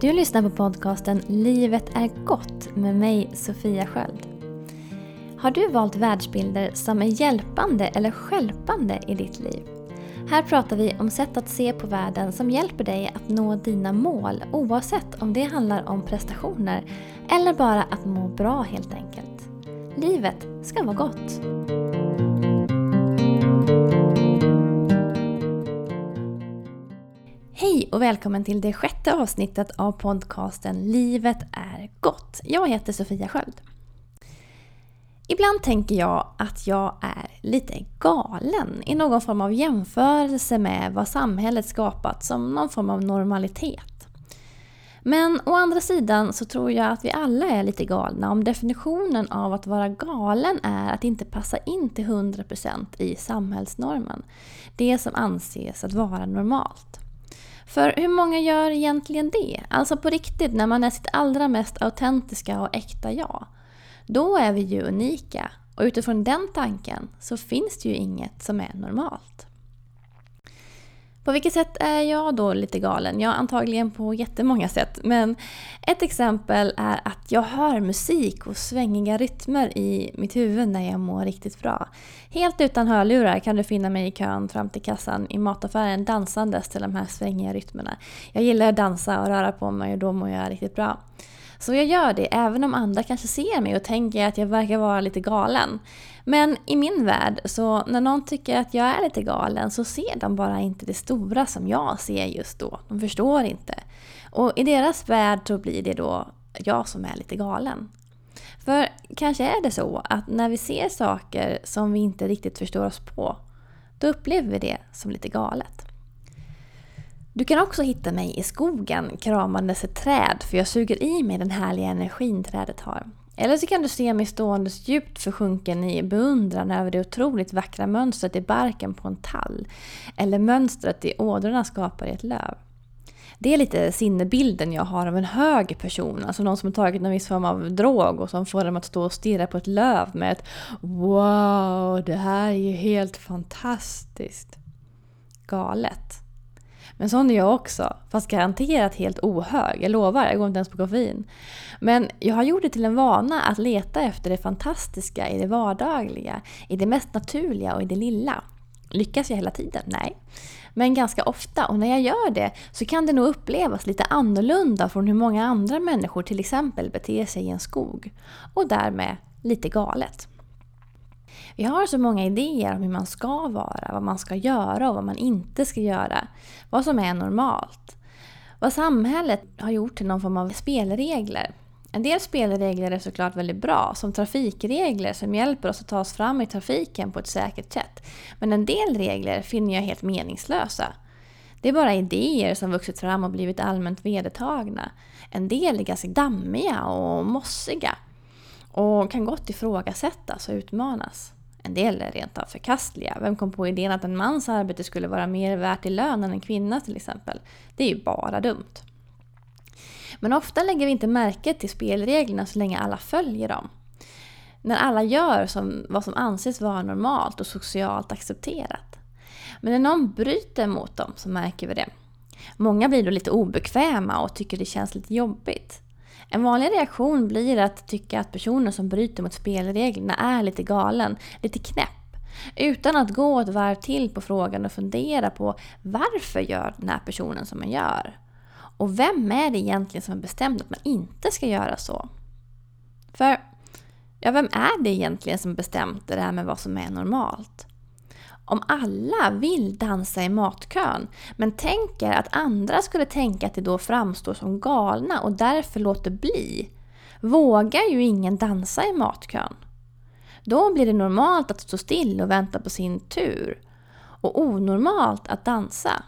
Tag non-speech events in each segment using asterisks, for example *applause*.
Du lyssnar på podcasten Livet är gott med mig Sofia Sköld. Har du valt världsbilder som är hjälpande eller skälpande i ditt liv? Här pratar vi om sätt att se på världen som hjälper dig att nå dina mål oavsett om det handlar om prestationer eller bara att må bra helt enkelt. Livet ska vara gott. Hej och välkommen till det sjätte avsnittet av podcasten Livet är gott. Jag heter Sofia Sköld. Ibland tänker jag att jag är lite galen i någon form av jämförelse med vad samhället skapat som någon form av normalitet. Men å andra sidan så tror jag att vi alla är lite galna om definitionen av att vara galen är att inte passa in till 100% i samhällsnormen. Det som anses att vara normalt. För hur många gör egentligen det? Alltså på riktigt, när man är sitt allra mest autentiska och äkta jag. Då är vi ju unika och utifrån den tanken så finns det ju inget som är normalt. På vilket sätt är jag då lite galen? Ja, antagligen på jättemånga sätt. Men ett exempel är att jag hör musik och svängiga rytmer i mitt huvud när jag mår riktigt bra. Helt utan hörlurar kan du finna mig i kön fram till kassan i mataffären dansandes till de här svängiga rytmerna. Jag gillar att dansa och röra på mig och då mår jag riktigt bra. Så jag gör det även om andra kanske ser mig och tänker att jag verkar vara lite galen. Men i min värld, så när någon tycker att jag är lite galen så ser de bara inte det stora som jag ser just då. De förstår inte. Och i deras värld så blir det då jag som är lite galen. För kanske är det så att när vi ser saker som vi inte riktigt förstår oss på, då upplever vi det som lite galet. Du kan också hitta mig i skogen kramandes ett träd för jag suger i mig den härliga energin trädet har. Eller så kan du se mig ståendes djupt försjunken i beundran över det otroligt vackra mönstret i barken på en tall. Eller mönstret i ådrorna skapar i ett löv. Det är lite sinnebilden jag har av en hög person, alltså någon som har tagit någon viss form av drog och som får dem att stå och stirra på ett löv med ett Wow, det här är ju helt fantastiskt. Galet. Men sån är jag också, fast garanterat helt ohög. Jag lovar, jag går inte ens på koffein. Men jag har gjort det till en vana att leta efter det fantastiska i det vardagliga, i det mest naturliga och i det lilla. Lyckas jag hela tiden? Nej. Men ganska ofta, och när jag gör det så kan det nog upplevas lite annorlunda från hur många andra människor till exempel beter sig i en skog. Och därmed lite galet. Vi har så många idéer om hur man ska vara, vad man ska göra och vad man inte ska göra. Vad som är normalt. Vad samhället har gjort till någon form av spelregler. En del spelregler är såklart väldigt bra, som trafikregler som hjälper oss att ta oss fram i trafiken på ett säkert sätt. Men en del regler finner jag helt meningslösa. Det är bara idéer som vuxit fram och blivit allmänt vedertagna. En del är ganska dammiga och mossiga och kan gott ifrågasättas och utmanas. En del är rent av förkastliga. Vem kom på idén att en mans arbete skulle vara mer värt i lön än en kvinnas till exempel? Det är ju bara dumt. Men ofta lägger vi inte märke till spelreglerna så länge alla följer dem. När alla gör som, vad som anses vara normalt och socialt accepterat. Men när någon bryter mot dem så märker vi det. Många blir då lite obekväma och tycker det känns lite jobbigt. En vanlig reaktion blir att tycka att personen som bryter mot spelreglerna är lite galen, lite knäpp. Utan att gå ett varv till på frågan och fundera på varför gör den här personen som man gör? Och vem är det egentligen som har bestämt att man inte ska göra så? För, ja, vem är det egentligen som bestämt det där med vad som är normalt? Om alla vill dansa i matkön men tänker att andra skulle tänka att det då framstår som galna och därför låter bli, vågar ju ingen dansa i matkön. Då blir det normalt att stå still och vänta på sin tur och onormalt att dansa.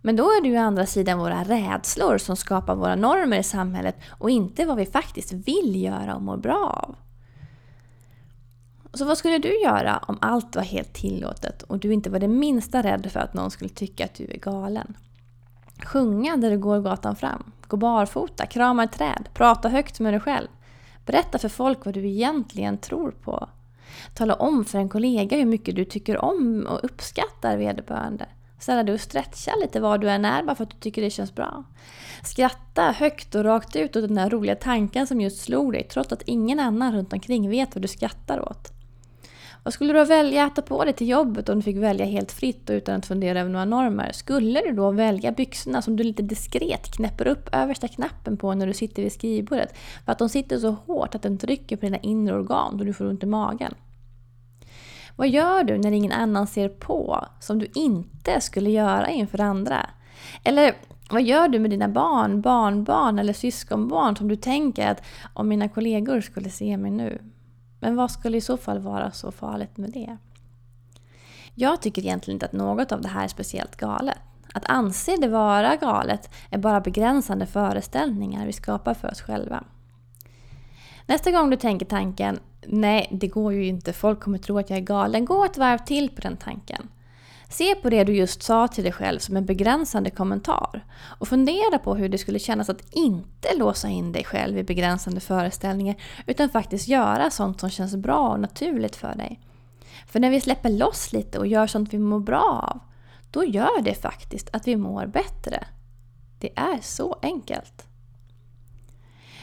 Men då är det ju å andra sidan våra rädslor som skapar våra normer i samhället och inte vad vi faktiskt vill göra och mår bra av. Så vad skulle du göra om allt var helt tillåtet och du inte var det minsta rädd för att någon skulle tycka att du är galen? Sjunga där du går gatan fram, gå barfota, krama ett träd, prata högt med dig själv. Berätta för folk vad du egentligen tror på. Tala om för en kollega hur mycket du tycker om och uppskattar vederbörande. Ställa dig och stretcha lite var du än är bara för att du tycker det känns bra. Skratta högt och rakt ut åt den där roliga tanken som just slog dig trots att ingen annan runt omkring vet vad du skrattar åt. Vad skulle du välja att ta på dig till jobbet om du fick välja helt fritt och utan att fundera över några normer? Skulle du då välja byxorna som du lite diskret knäpper upp översta knappen på när du sitter vid skrivbordet för att de sitter så hårt att den trycker på dina inre organ och du får ont i magen? Vad gör du när ingen annan ser på som du inte skulle göra inför andra? Eller vad gör du med dina barn, barnbarn eller syskonbarn som du tänker att om mina kollegor skulle se mig nu? Men vad skulle i så fall vara så farligt med det? Jag tycker egentligen inte att något av det här är speciellt galet. Att anse det vara galet är bara begränsande föreställningar vi skapar för oss själva. Nästa gång du tänker tanken “Nej, det går ju inte, folk kommer tro att jag är galen”, gå ett varv till på den tanken. Se på det du just sa till dig själv som en begränsande kommentar och fundera på hur det skulle kännas att inte låsa in dig själv i begränsande föreställningar utan faktiskt göra sånt som känns bra och naturligt för dig. För när vi släpper loss lite och gör sånt vi mår bra av, då gör det faktiskt att vi mår bättre. Det är så enkelt.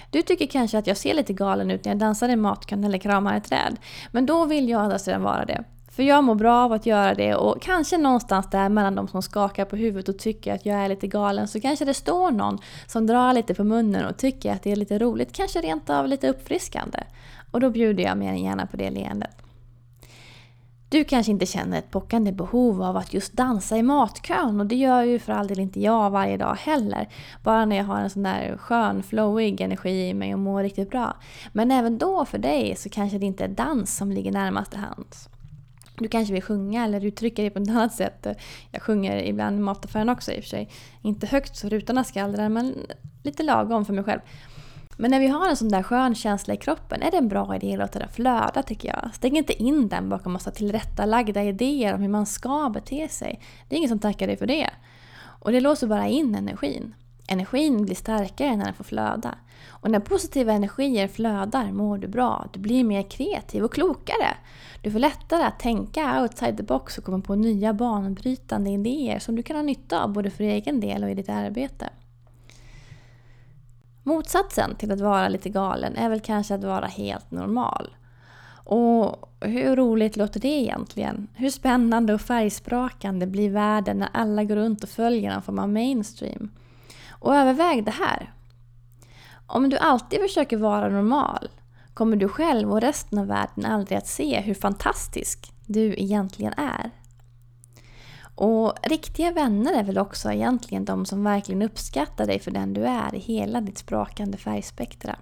Du tycker kanske att jag ser lite galen ut när jag dansar i matkön eller kramar ett träd. Men då vill jag alltså vara det. För jag mår bra av att göra det och kanske någonstans där mellan de som skakar på huvudet och tycker att jag är lite galen så kanske det står någon som drar lite på munnen och tycker att det är lite roligt, kanske rent av lite uppfriskande. Och då bjuder jag mer än gärna på det leendet. Du kanske inte känner ett pockande behov av att just dansa i matkön och det gör ju för all del inte jag varje dag heller. Bara när jag har en sån där skön, flowig energi i mig och mår riktigt bra. Men även då för dig så kanske det inte är dans som ligger närmast till hands. Du kanske vill sjunga eller uttrycka dig på ett *laughs* annat sätt. Jag sjunger ibland i mataffären också i och för sig. Inte högt så rutorna skallrar men lite lagom för mig själv. Men när vi har en sån där skön känsla i kroppen är det en bra idé att låta den flöda tycker jag. Stäng inte in den bakom massa tillrättalagda idéer om hur man ska bete sig. Det är ingen som tackar dig för det. Och det låser bara in energin. Energin blir starkare när den får flöda. Och när positiva energier flödar mår du bra. Du blir mer kreativ och klokare. Du får lättare att tänka outside the box och komma på nya banbrytande idéer som du kan ha nytta av både för egen del och i ditt arbete. Motsatsen till att vara lite galen är väl kanske att vara helt normal. Och hur roligt låter det egentligen? Hur spännande och färgsprakande blir världen när alla går runt och följer någon form av mainstream? Och överväg det här. Om du alltid försöker vara normal kommer du själv och resten av världen aldrig att se hur fantastisk du egentligen är. Och riktiga vänner är väl också egentligen de som verkligen uppskattar dig för den du är i hela ditt sprakande färgspektra.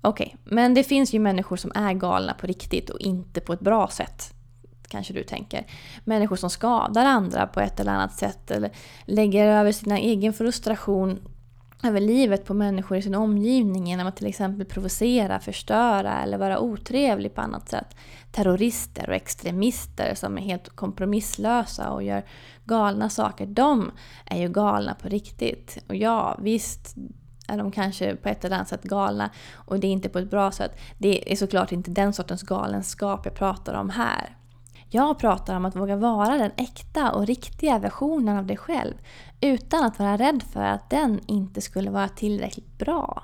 Okej, okay, men det finns ju människor som är galna på riktigt och inte på ett bra sätt. Kanske du tänker. Människor som skadar andra på ett eller annat sätt eller lägger över sin egen frustration över livet på människor i sin omgivning genom att till exempel provocera, förstöra eller vara otrevlig på annat sätt. Terrorister och extremister som är helt kompromisslösa och gör galna saker, de är ju galna på riktigt. Och ja, visst är de kanske på ett eller annat sätt galna och det är inte på ett bra sätt. Det är såklart inte den sortens galenskap jag pratar om här. Jag pratar om att våga vara den äkta och riktiga versionen av dig själv utan att vara rädd för att den inte skulle vara tillräckligt bra.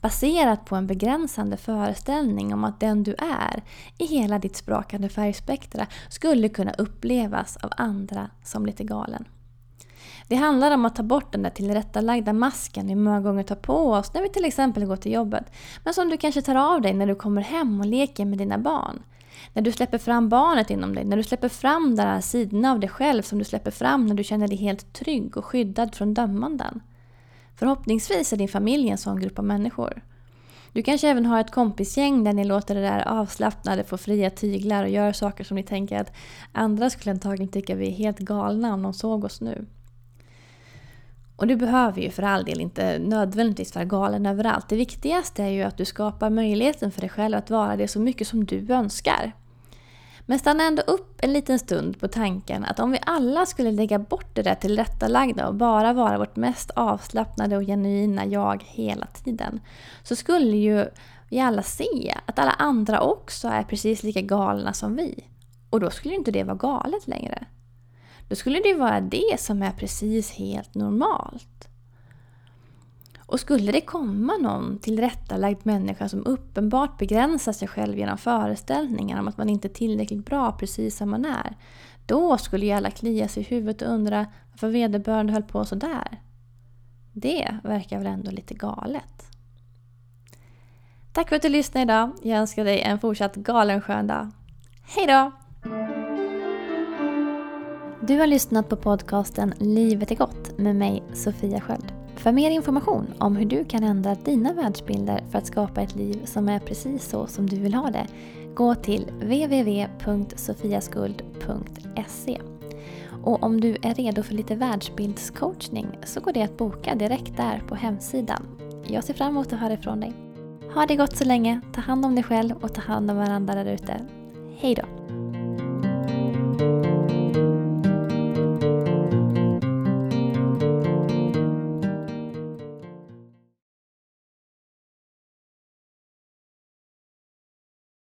Baserat på en begränsande föreställning om att den du är i hela ditt sprakande färgspektra skulle kunna upplevas av andra som lite galen. Det handlar om att ta bort den där tillrättalagda masken vi många gånger tar på oss när vi till exempel går till jobbet, men som du kanske tar av dig när du kommer hem och leker med dina barn. När du släpper fram barnet inom dig, när du släpper fram de här sidorna av dig själv som du släpper fram när du känner dig helt trygg och skyddad från dömanden. Förhoppningsvis är din familj en sån grupp av människor. Du kanske även har ett kompisgäng där ni låter det där avslappnade få fria tyglar och gör saker som ni tänker att andra skulle antagligen tycka vi är helt galna om de såg oss nu. Och du behöver ju för all del inte nödvändigtvis vara galen överallt. Det viktigaste är ju att du skapar möjligheten för dig själv att vara det så mycket som du önskar. Men stanna ändå upp en liten stund på tanken att om vi alla skulle lägga bort det där tillrättalagda och bara vara vårt mest avslappnade och genuina jag hela tiden. Så skulle ju vi alla se att alla andra också är precis lika galna som vi. Och då skulle inte det vara galet längre då skulle det ju vara det som är precis helt normalt. Och skulle det komma någon tillrättalagd människa som uppenbart begränsar sig själv genom föreställningar om att man inte är tillräckligt bra precis som man är, då skulle ju alla klia sig i huvudet och undra varför vederbörande höll på sådär. Det verkar väl ändå lite galet. Tack för att du lyssnade idag. Jag önskar dig en fortsatt galen skön dag. Hejdå! Du har lyssnat på podcasten Livet är gott med mig Sofia Sköld. För mer information om hur du kan ändra dina världsbilder för att skapa ett liv som är precis så som du vill ha det, gå till www.sofiaskuld.se. Och om du är redo för lite världsbildscoachning så går det att boka direkt där på hemsidan. Jag ser fram emot att höra ifrån dig. Ha det gott så länge, ta hand om dig själv och ta hand om varandra där ute. Hejdå!